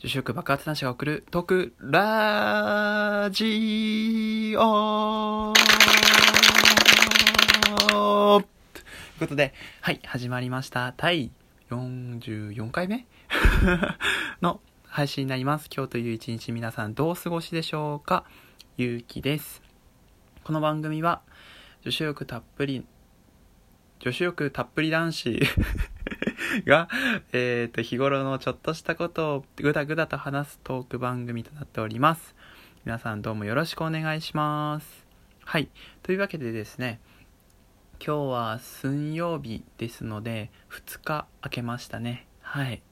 女子力爆発男子が送るトクラジオということで、はい、始まりました。第44回目？の配信になります。今日という一日皆さんどうお過ごしでしょうか？ゆうきです。この番組は女子力たっぷり、女子力たっぷり男子が、えっ、と、日頃のちょっとしたことをぐだぐだと話すトーク番組となっております。皆さんどうもよろしくお願いします。はい。というわけでですね、今日は水曜日ですので、2日明けましたね。はい。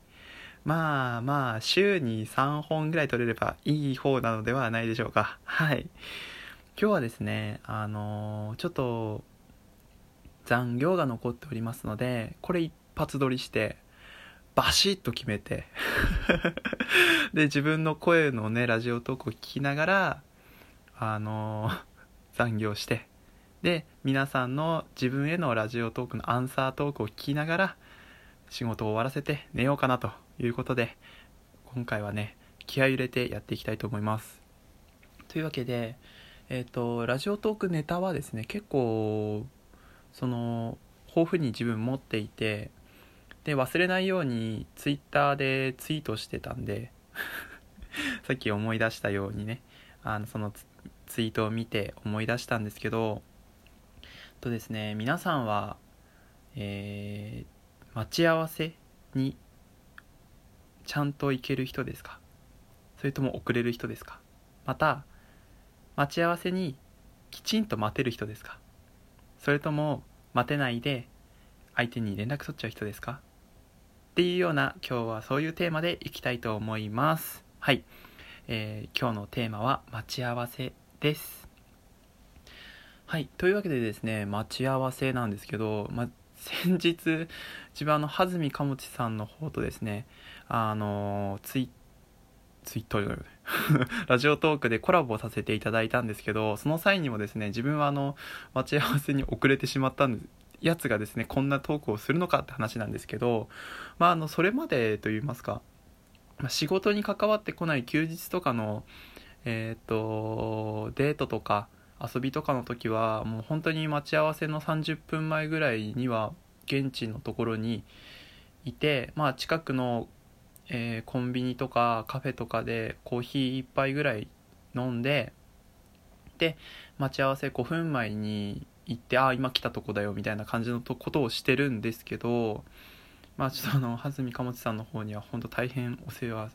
まあまあ、週に3本ぐらい取れればいい方なのではないでしょうか。はい。今日はですね、あのーちょっと、残業が残っておりますので、これ一発撮りして、バシッと決めて、で、自分の声のね、ラジオトークを聞きながら、あのー残業して、で、皆さんの自分へのラジオトークのアンサートークを聞きながら、仕事を終わらせて寝ようかなということで、今回はね、気合い入れてやっていきたいと思います。というわけで、えっ、と、ラジオトークネタはですね、結構、その、豊富に自分持っていて、で、忘れないようにツイッターでツイートしてたんで、さっき思い出したようにね、あの、そのツイートを見て思い出したんですけど、とですね、皆さんは、えー待ち合わせにちゃんと行ける人ですか？それとも遅れる人ですか？また待ち合わせにきちんと待てる人ですか？それとも待てないで相手に連絡取っちゃう人ですか？っていうような今日はそういうテーマでいきたいと思います。はい、えー今日のテーマは待ち合わせです。はい。というわけでですね待ち合わせなんですけど、ま、先日自分あの蓮見かもちさんの方とですねあのツイツイッター ラジオトークでコラボさせていただいたんですけどその際にもですね自分はあの待ち合わせに遅れてしまったんです。やつがですねこんなトークをするのかって話なんですけどまああのそれまでと言いますか、ま、仕事に関わってこない休日とかのえっ、とデートとか遊びとかの時はもう本当に待ち合わせの30分前ぐらいには現地のところにいてまあ近くの、えーコンビニとかカフェとかでコーヒー一杯ぐらい飲んでで待ち合わせ5分前に行ってああ今来たとこだよみたいな感じのことをしてるんですけどまあちょっとあの蓮見かもちさんの方には本当大変お世話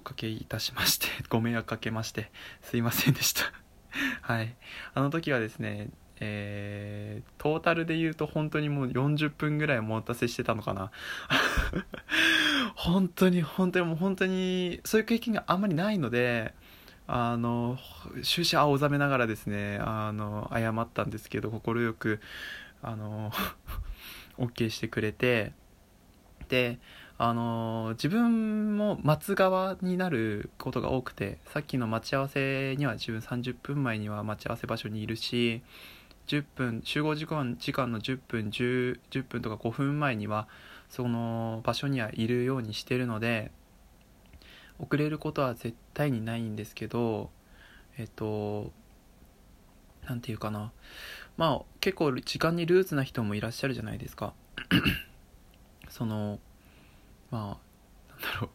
おかけいたしまして ご迷惑かけましてすいませんでした。はい。あの時はですねえートータルで言うと本当にもう40分ぐらいお待たせしてたのかな。本当に本当にもう本当にそういう経験があんまりないのであの終始青ざめながらですねあの謝ったんですけど快くあの OK してくれてであの自分も待つ側になることが多くてさっきの待ち合わせには自分30分前には待ち合わせ場所にいるし10分集合時間時間の10分 10, 10分とか5分前にはその場所にはいるようにしてるので遅れることは絶対にないんですけどえっとなんていうかな。まあ結構時間にルーズな人もいらっしゃるじゃないですか。そのまあなんだろう。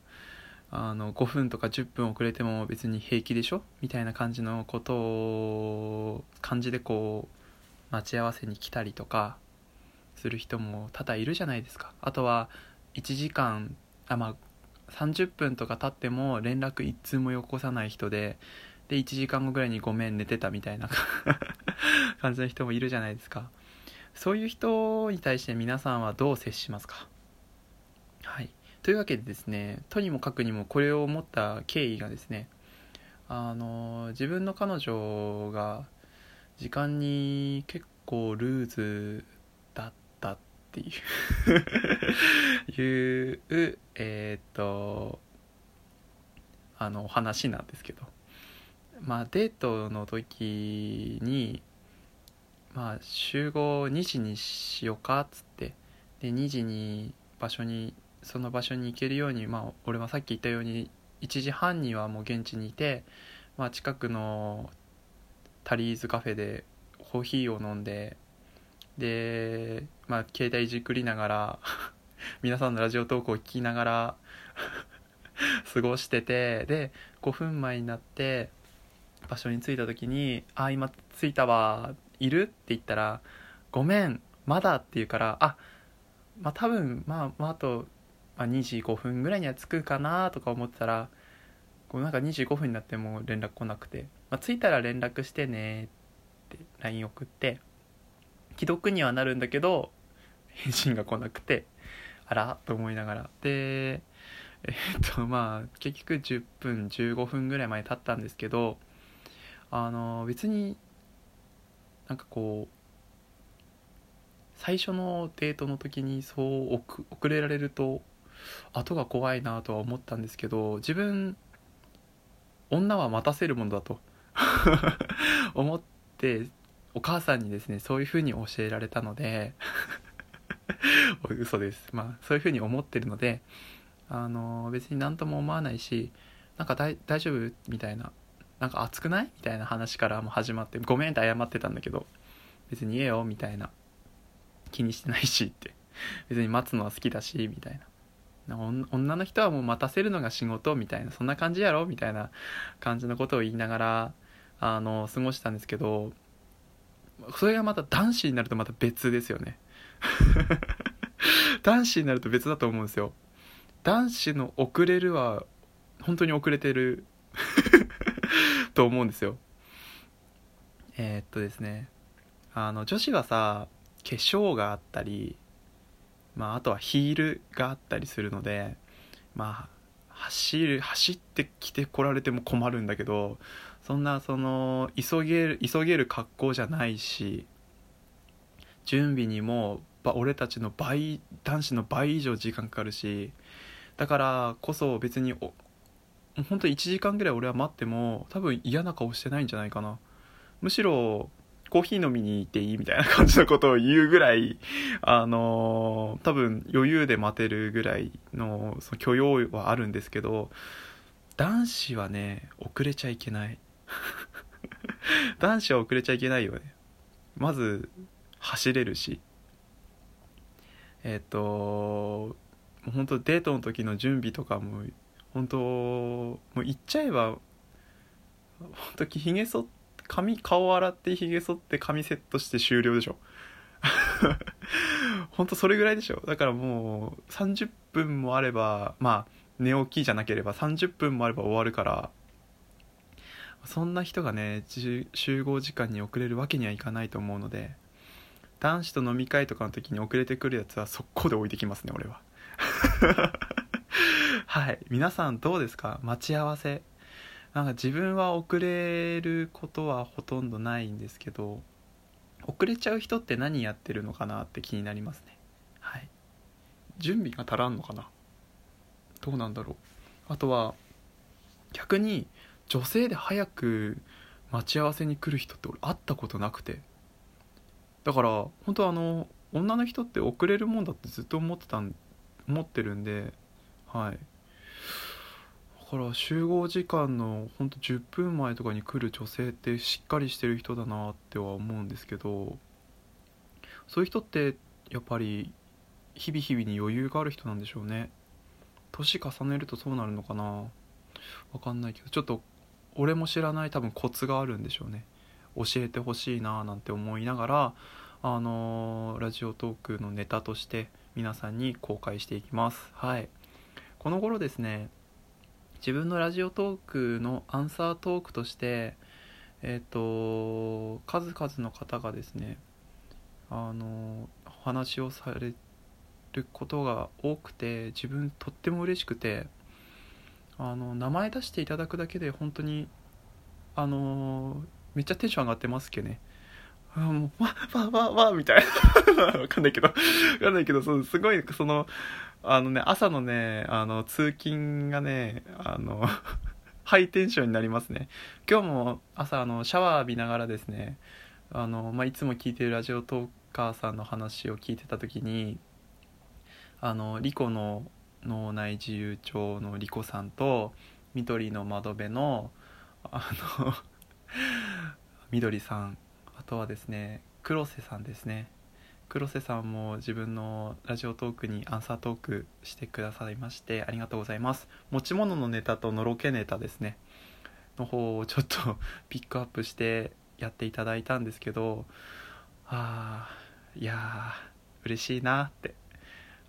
あの5分とか10分遅れても別に平気でしょ？みたいな感じのことを感じでこう待ち合わせに来たりとかする人も多々いるじゃないですか。あとは1時間あまあ30分とか経っても連絡一通もよこさない人でで1時間後ぐらいにごめん寝てたみたいな 感じの人もいるじゃないですか。そういう人に対して皆さんはどう接しますか？はい。というわけでですねとにもかくにもこれを思った経緯がですねあの自分の彼女が時間に結構ルーズっていう。いうえーっとあのお話なんですけど。まあデートの時にまあ集合2時にしようかっつって。で2時に場所にその場所に行けるようにまあ俺はさっき言ったように1時半にはもう現地にいて、まあ、近くのタリーズカフェでコーヒーを飲んでで、まあ、携帯いじくりながら 皆さんのラジオトークを聞きながら 過ごしててで5分前になって場所に着いた時に「あ今着いたわいる?」って言ったら「ごめんまだ」って言うからあまあ多分まあ、まあ、あと、まあ、2時5分ぐらいには着くかなとか思ってたらこうなんか2時5分になっても連絡来なくて、まあ、着いたら連絡してねって LINE 送って既読にはなるんだけど返信が来なくてあらと思いながら。でえっとまあ結局10分15分ぐらい前経ったんですけどあの別になんかこう最初のデートの時にそう遅れられると後が怖いなとは思ったんですけど自分女は待たせるものだと 思ってお母さんにですねそういうふうに教えられたので 嘘です。まあそういうふうに思ってるのであの別に何とも思わないしなんか大丈夫みたいななんか熱くない？みたいな話からも始まってごめんって謝ってたんだけど別に言えよみたいな気にしてないしって。別に待つのは好きだしみたいな。女の人はもう待たせるのが仕事みたいなそんな感じやろみたいな感じのことを言いながらあの過ごしたんですけどそれがまた男子になるとまた別ですよね。男子になると別だと思うんですよ。男子の遅れるは本当に遅れてる と思うんですよ。えー、っとですね。あの女子はさ化粧があったり、まあ、あとはヒールがあったりするのでまあ走る走ってきてこられても困るんだけどそんなその急げる急げる格好じゃないし準備にも俺たちの倍男子の倍以上時間かかるしだからこそ別に本当1時間ぐらい俺は待っても多分嫌な顔してないんじゃないかなむしろコーヒー飲みに行っていいみたいな感じのことを言うぐらい、あのー、多分余裕で待てるぐらいのその許容はあるんですけど、男子はね、遅れちゃいけない。男子は遅れちゃいけないよね。まず、走れるし。えっ、と、本当デートの時の準備とかも、本当もう言っちゃえば、本当ひげ剃、髪顔洗ってひげ剃って髪セットして終了でしょ。ほんとそれぐらいでしょ。だからもう30分もあればまあ寝起きじゃなければ30分もあれば終わるからそんな人がね集合時間に遅れるわけにはいかないと思うので男子と飲み会とかの時に遅れてくるやつは速攻で置いてきますね俺は。はい。皆さんどうですか？待ち合わせ。なんか自分は遅れることはほとんどないんですけど遅れちゃう人って何やってるのかなって気になりますね。はい。準備が足らんのかな？どうなんだろう？あとは逆に女性で早く待ち合わせに来る人って俺会ったことなくて。だから本当あの女の人って遅れるもんだってずっと思ってたん思ってるんではい。から集合時間のほんと10分前とかに来る女性ってしっかりしてる人だなっては思うんですけどそういう人ってやっぱり日々日々に余裕がある人なんでしょうね。年重ねるとそうなるのかな。わかんないけどちょっと俺も知らない多分コツがあるんでしょうね。教えてほしいななんて思いながらあのー、ラジオトークのネタとして皆さんに公開していきます。はい。この頃ですね自分のラジオトークのアンサートークとしてえっ、ー、と数々の方がですねあのお話をされることが多くて自分とっても嬉しくてあの名前出していただくだけで本当にあのめっちゃテンション上がってますけどね。あもうわわわわみたいな。わかんないけど。わかんないけどそうすごいそのあのね、朝のね、あの、通勤がね、あの ハイテンションになりますね。今日も朝、あの、シャワー浴びながらですね、あの、まあ、いつも聞いてるラジオトーカーさんの話を聞いてた時に、あの、リコの脳内自由帳のリコさんと、緑の窓辺のあの緑さんあとはですね黒瀬さんですね。黒瀬さんも自分のラジオトークにアンサートークしてくださいましてありがとうございます。持ち物のネタとのろけネタですね。の方をちょっと ピックアップしてやっていただいたんですけどあーいやー嬉しいなって。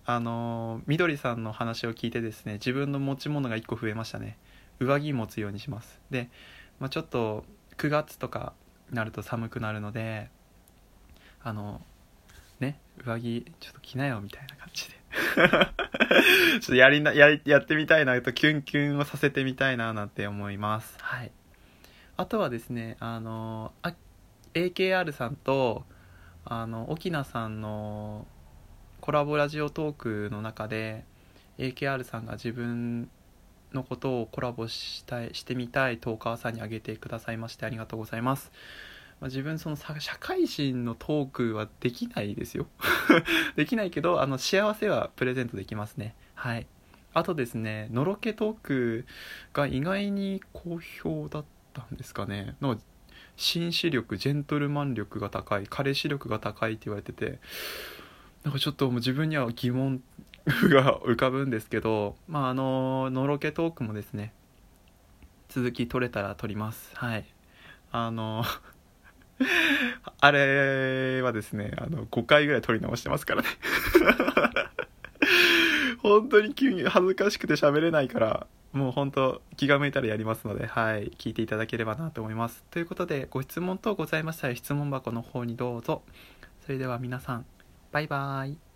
あのみどりさんの話を聞いてですね自分の持ち物が1個増えましたね。上着持つようにします。で、まあ、ちょっと9月とかなると寒くなるのであのね上着ちょっと着なよみたいな感じで。ちょっとやりなややってみたいなとキュンキュンをさせてみたいななんて思います。はい。あとはですねあのあ AKR さんとあの沖縄さんのコラボラジオトークの中で AKR さんが自分のことをコラボしたいしてみたいトーカーさんにあげてくださいましてありがとうございます、まあ、自分その社会人のトークはできないですよ。できないけどあの幸せはプレゼントできますね。はい。あとですねのろけトークが意外に好評だったんですかね。の紳士力ジェントルマン力が高い彼氏力が高いって言われててなんかちょっともう自分には疑問 が浮かぶんですけどまああののろけトークもですね続き取れたら撮ります。はい。あの あれはですねあの5回ぐらい撮り直してますからね。本当に急に恥ずかしくて喋れないからもう本当気が向いたらやりますのではい。聞いていただければなと思います。ということでご質問等ございましたら質問箱の方にどうぞ。それでは皆さんバイバーイ。